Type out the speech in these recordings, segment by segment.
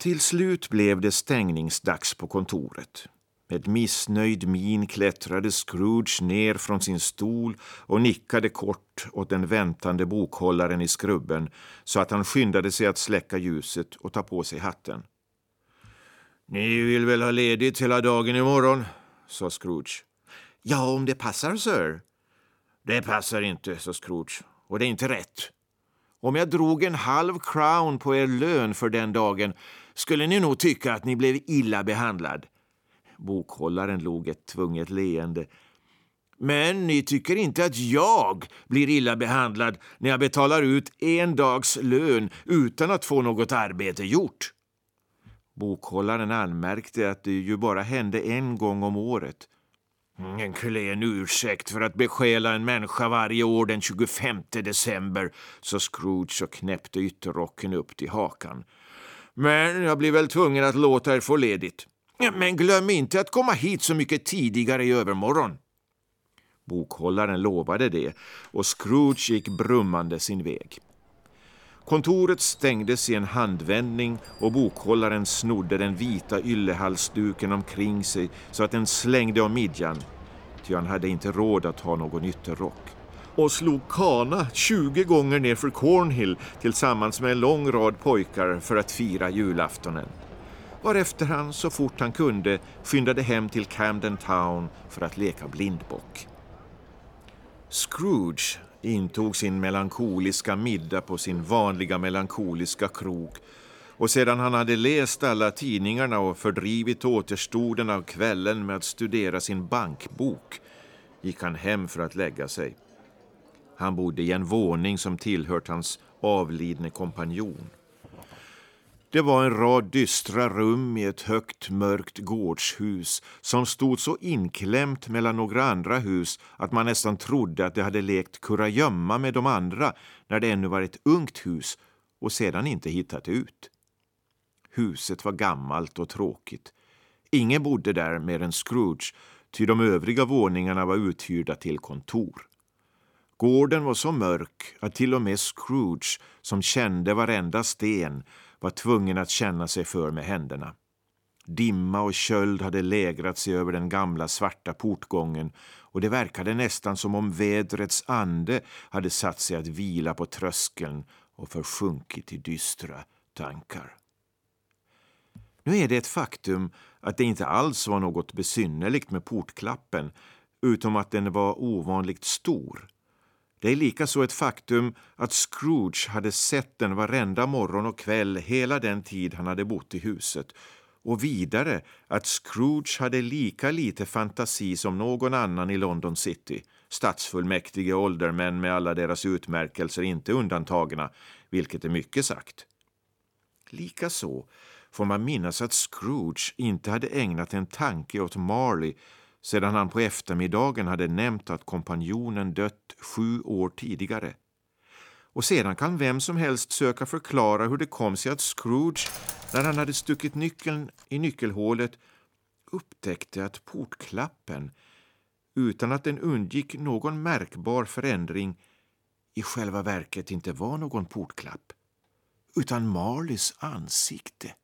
Till slut blev det stängningsdags på kontoret. Med missnöjd min klättrade Scrooge ner från sin stol och nickade kort åt den väntande bokhållaren i skrubben så att han skyndade sig att släcka ljuset och ta på sig hatten. Ni vill väl ha ledigt hela dagen imorgon? sa Scrooge. Ja, om det passar, sir. Det passar inte, sa Scrooge, och det är inte rätt. Om jag drog en halv crown på er lön för den dagen skulle ni nog tycka att ni blev illa behandlad. Bokhållaren log ett tvunget leende. Men ni tycker inte att jag blir illa behandlad när jag betalar ut en dags lön utan att få något arbete gjort? Bokhållaren anmärkte att det ju bara hände en gång om året. En klen ursäkt för att besjäla en människa varje år den 25 december, sa Scrooge och knäppte ytterrocken upp till hakan. Men jag blir väl tvungen att låta er få ledigt. Men glöm inte att komma hit så mycket tidigare i övermorgon. Bokhållaren lovade det och Scrooge gick brummande sin väg. Kontoret stängdes i en handvändning och bokhållaren snodde den vita yllehalsduken omkring sig så att den slängde om midjan, ty han hade inte råd att ha någon ytterrock och slog kana 20 gånger ner för Cornhill tillsammans med en lång rad pojkar för att fira julaftonen. Varefter han så fort han kunde skyndade hem till Camden Town för att leka blindbock. Scrooge intog sin melankoliska middag på sin vanliga melankoliska krog och sedan han hade läst alla tidningarna och fördrivit återstoden av kvällen med att studera sin bankbok gick han hem för att lägga sig. Han bodde i en våning som tillhört hans avlidne kompanjon. Det var en rad dystra rum i ett högt mörkt gårdshus som stod så inklämt mellan några andra hus att man nästan trodde att det hade lekt kurragömma med de andra när det ännu var ett ungt hus och sedan inte hittat ut. Huset var gammalt och tråkigt. Ingen bodde där mer än Scrooge, ty de övriga våningarna var uthyrda till kontor. Gården var så mörk att till och med Scrooge, som kände varenda sten, var tvungen att känna sig för med händerna. Dimma och köld hade lägrat sig över den gamla svarta portgången och det verkade nästan som om vädrets ande hade satt sig att vila på tröskeln och försjunkit i dystra tankar. Nu är det ett faktum att det inte alls var något besynnerligt med portklappen utom att den var ovanligt stor. Det är likaså ett faktum att Scrooge hade sett den varenda morgon och kväll hela den tid han hade bott i huset och vidare att Scrooge hade lika lite fantasi som någon annan i London City stadsfullmäktige åldermän med alla deras utmärkelser inte undantagna, vilket är mycket sagt. Likaså får man minnas att Scrooge inte hade ägnat en tanke åt Marley sedan han på eftermiddagen hade nämnt att kompanjonen dött sju år tidigare. Och sedan kan vem som helst söka förklara hur det kom sig att Scrooge, när han hade stuckit nyckeln i nyckelhålet, upptäckte att portklappen, utan att den undgick någon märkbar förändring, i själva verket inte var någon portklapp, utan Marleys ansikte.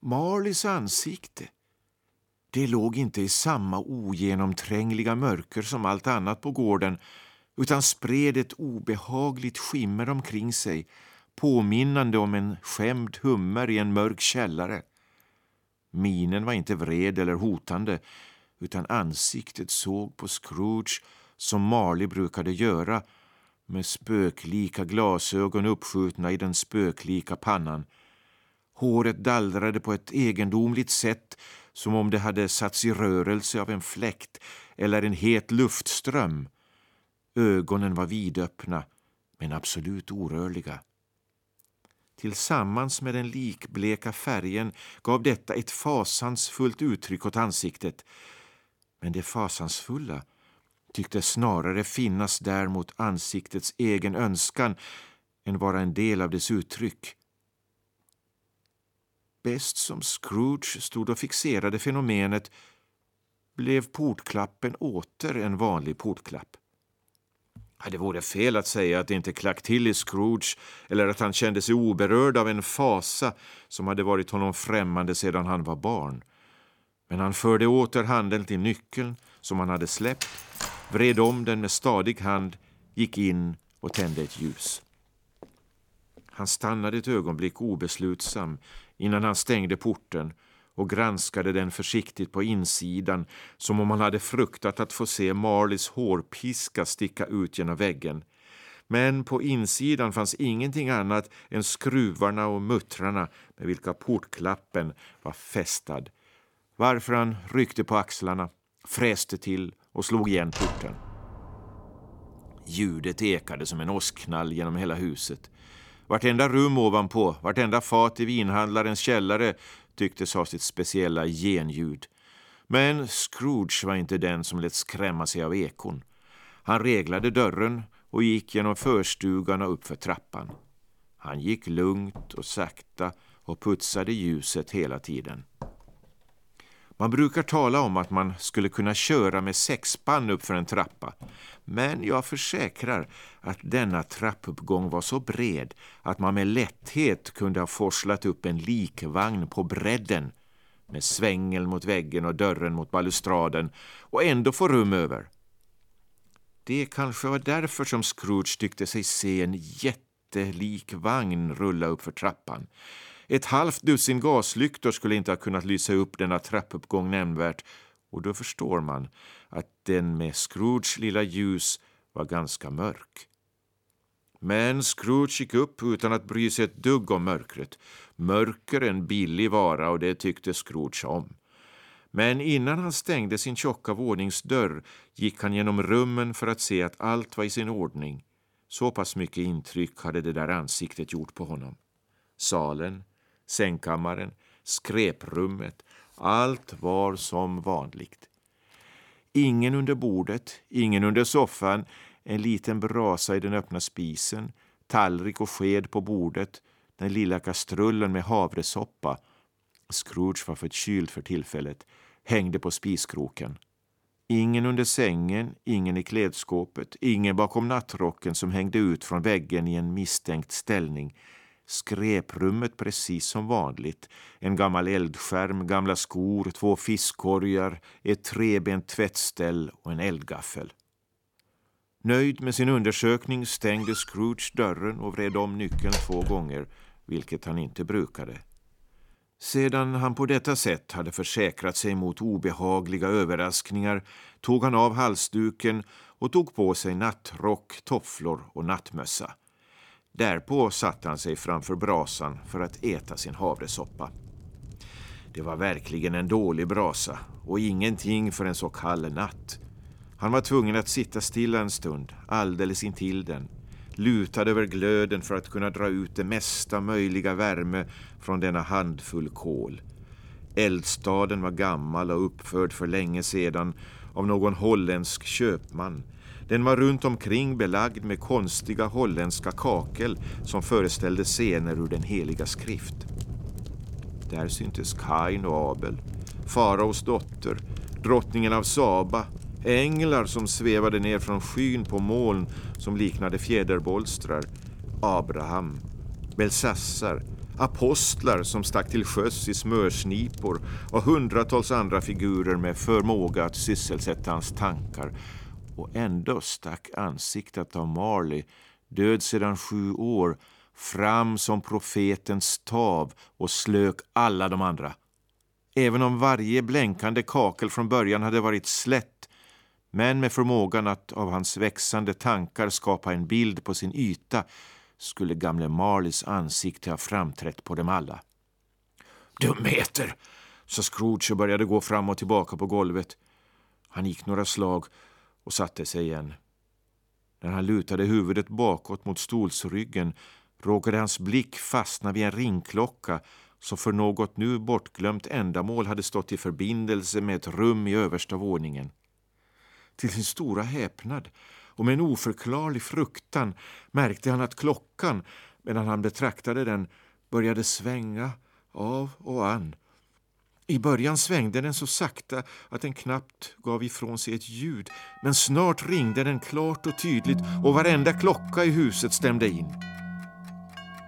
Marleys ansikte det låg inte i samma ogenomträngliga mörker som allt annat på gården utan spred ett obehagligt skimmer omkring sig påminnande om en skämd hummer i en mörk källare. Minen var inte vred eller hotande utan ansiktet såg på Scrooge som Marley brukade göra med spöklika glasögon uppskjutna i den spöklika pannan. Håret dallrade på ett egendomligt sätt som om det hade satts i rörelse av en fläkt eller en het luftström. Ögonen var vidöppna, men absolut orörliga. Tillsammans med den likbleka färgen gav detta ett fasansfullt uttryck åt ansiktet. Men det fasansfulla tycktes snarare finnas där mot ansiktets egen önskan än vara en del av dess uttryck. Bäst som Scrooge stod och fixerade fenomenet blev portklappen åter en vanlig portklapp. Det vore fel att säga att det inte klack till i Scrooge eller att han kände sig oberörd av en fasa som hade varit honom främmande sedan han var barn. Men han förde åter handen till nyckeln som han hade släppt, vred om den med stadig hand, gick in och tände ett ljus. Han stannade ett ögonblick obeslutsam innan han stängde porten och granskade den försiktigt på insidan som om han hade fruktat att få se Marleys hårpiska sticka ut genom väggen. Men på insidan fanns ingenting annat än skruvarna och muttrarna med vilka portklappen var fästad. Varför han ryckte på axlarna, fräste till och slog igen porten. Ljudet ekade som en åskknall genom hela huset. Vartenda rum ovanpå, vartenda fat i vinhandlarens källare tycktes ha sitt speciella genljud. Men Scrooge var inte den som lät skrämma sig av ekon. Han reglade dörren och gick genom förstugan och uppför trappan. Han gick lugnt och sakta och putsade ljuset hela tiden. Man brukar tala om att man skulle kunna köra med sexspann uppför en trappa. Men jag försäkrar att denna trappuppgång var så bred att man med lätthet kunde ha forslat upp en likvagn på bredden med svängel mot väggen och dörren mot balustraden och ändå få rum över. Det kanske var därför som Scrooge tyckte sig se en jättelik vagn rulla upp för trappan. Ett halvt dussin gaslyktor skulle inte ha kunnat lysa upp denna trappuppgång nämnvärt och då förstår man att den med Scrooges lilla ljus var ganska mörk. Men Scrooge gick upp utan att bry sig ett dugg om mörkret. Mörker är en billig vara och det tyckte Scrooge om. Men innan han stängde sin tjocka våningsdörr gick han genom rummen för att se att allt var i sin ordning. Så pass mycket intryck hade det där ansiktet gjort på honom. Salen, sängkammaren, skräprummet. Allt var som vanligt. Ingen under bordet, ingen under soffan, en liten brasa i den öppna spisen, tallrik och sked på bordet, den lilla kastrullen med havresoppa. Scrooge var förkyld för tillfället, hängde på spiskroken. Ingen under sängen, ingen i klädskåpet, ingen bakom nattrocken som hängde ut från väggen i en misstänkt ställning skräprummet precis som vanligt. En gammal eldskärm, gamla skor, två fiskkorgar, ett trebent tvättställ och en eldgaffel. Nöjd med sin undersökning stängde Scrooge dörren och vred om nyckeln två gånger, vilket han inte brukade. Sedan han på detta sätt hade försäkrat sig mot obehagliga överraskningar tog han av halsduken och tog på sig nattrock, tofflor och nattmössa. Därpå satte han sig framför brasan för att äta sin havresoppa. Det var verkligen en dålig brasa och ingenting för en så kall natt. Han var tvungen att sitta stilla en stund, alldeles intill den, lutad över glöden för att kunna dra ut det mesta möjliga värme från denna handfull kol. Eldstaden var gammal och uppförd för länge sedan av någon holländsk köpman den var runt omkring belagd med konstiga holländska kakel som föreställde scener ur den heliga skrift. Där syntes Kain och Abel, faraos dotter, drottningen av Saba, änglar som svävade ner från skyn på moln som liknade fjäderbolstrar, Abraham, Belsassar, apostlar som stack till sjöss i smörsnipor och hundratals andra figurer med förmåga att sysselsätta hans tankar och ändå stack ansiktet av Marley, död sedan sju år, fram som profetens tav och slök alla de andra. Även om varje blänkande kakel från början hade varit slätt men med förmågan att av hans växande tankar skapa en bild på sin yta skulle gamle Marleys ansikte ha framträtt på dem alla. Dumheter, sa Scrooge och började gå fram och tillbaka på golvet. Han gick några slag och satte sig igen. När han lutade huvudet bakåt mot stolsryggen råkade hans blick fastna vid en ringklocka som för något nu bortglömt ändamål hade stått i förbindelse med ett rum i översta våningen. Till sin stora häpnad och med en oförklarlig fruktan märkte han att klockan, medan han betraktade den, började svänga av och an. I början svängde den så sakta att den knappt gav ifrån sig ett ljud men snart ringde den klart och tydligt och varenda klocka i huset stämde in.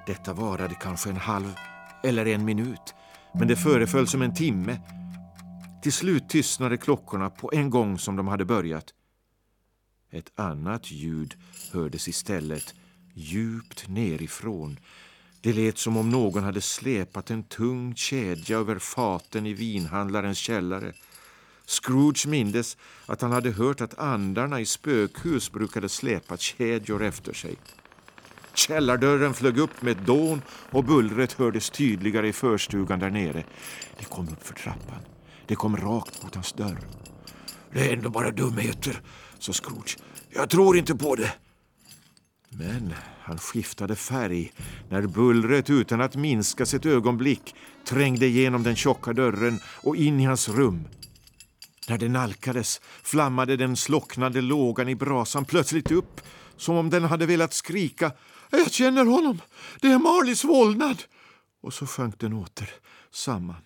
Detta varade kanske en halv eller en minut men det föreföll som en timme. Till slut tystnade klockorna på en gång som de hade börjat. Ett annat ljud hördes istället, djupt nerifrån det lät som om någon hade släpat en tung kedja över faten i vinhandlarens källare. Scrooge mindes att han hade hört att andarna i spökhus brukade släpa kedjor efter sig. Källardörren flög upp med ett dån och bullret hördes tydligare i förstugan där nere. Det kom upp för trappan. Det kom rakt mot hans dörr. Det är ändå bara dumheter, sa Scrooge. Jag tror inte på det. Men han skiftade färg när bullret utan att minskas ett ögonblick trängde igenom den tjocka dörren och in i hans rum. När det nalkades flammade den slocknande lågan i brasan plötsligt upp som om den hade velat skrika ”Jag känner honom! Det är Marleys vålnad!” Och så sjönk den åter samman.